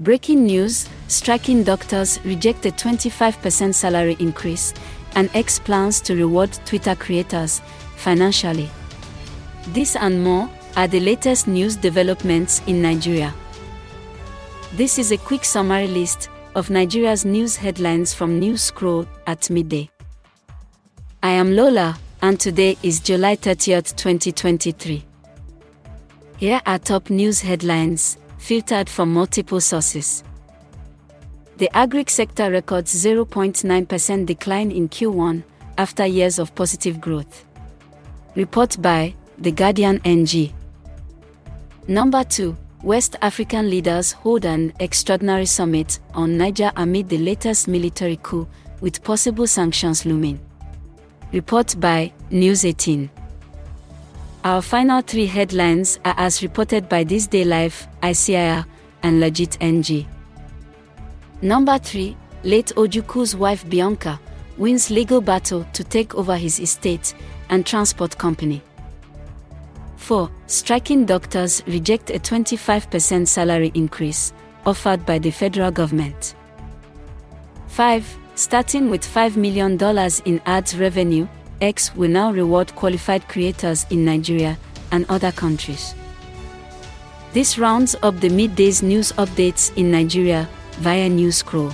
Breaking news striking doctors reject a 25% salary increase, and X plans to reward Twitter creators financially. This and more are the latest news developments in Nigeria. This is a quick summary list of Nigeria's news headlines from News Scroll at midday. I am Lola, and today is July 30th, 2023. Here are top news headlines, filtered from multiple sources. The agri sector records 0.9% decline in Q1 after years of positive growth. Report by The Guardian NG. Number 2. West African leaders hold an extraordinary summit on Niger amid the latest military coup, with possible sanctions looming. Report by News 18. Our final three headlines are as reported by This Day Live, ICIR, and Legit NG. Number 3. Late Ojukwu's wife Bianca wins legal battle to take over his estate and transport company. 4. Striking doctors reject a 25% salary increase offered by the federal government. 5. Starting with $5 million in ads revenue, X will now reward qualified creators in Nigeria and other countries. This rounds up the midday's news updates in Nigeria via News Scroll.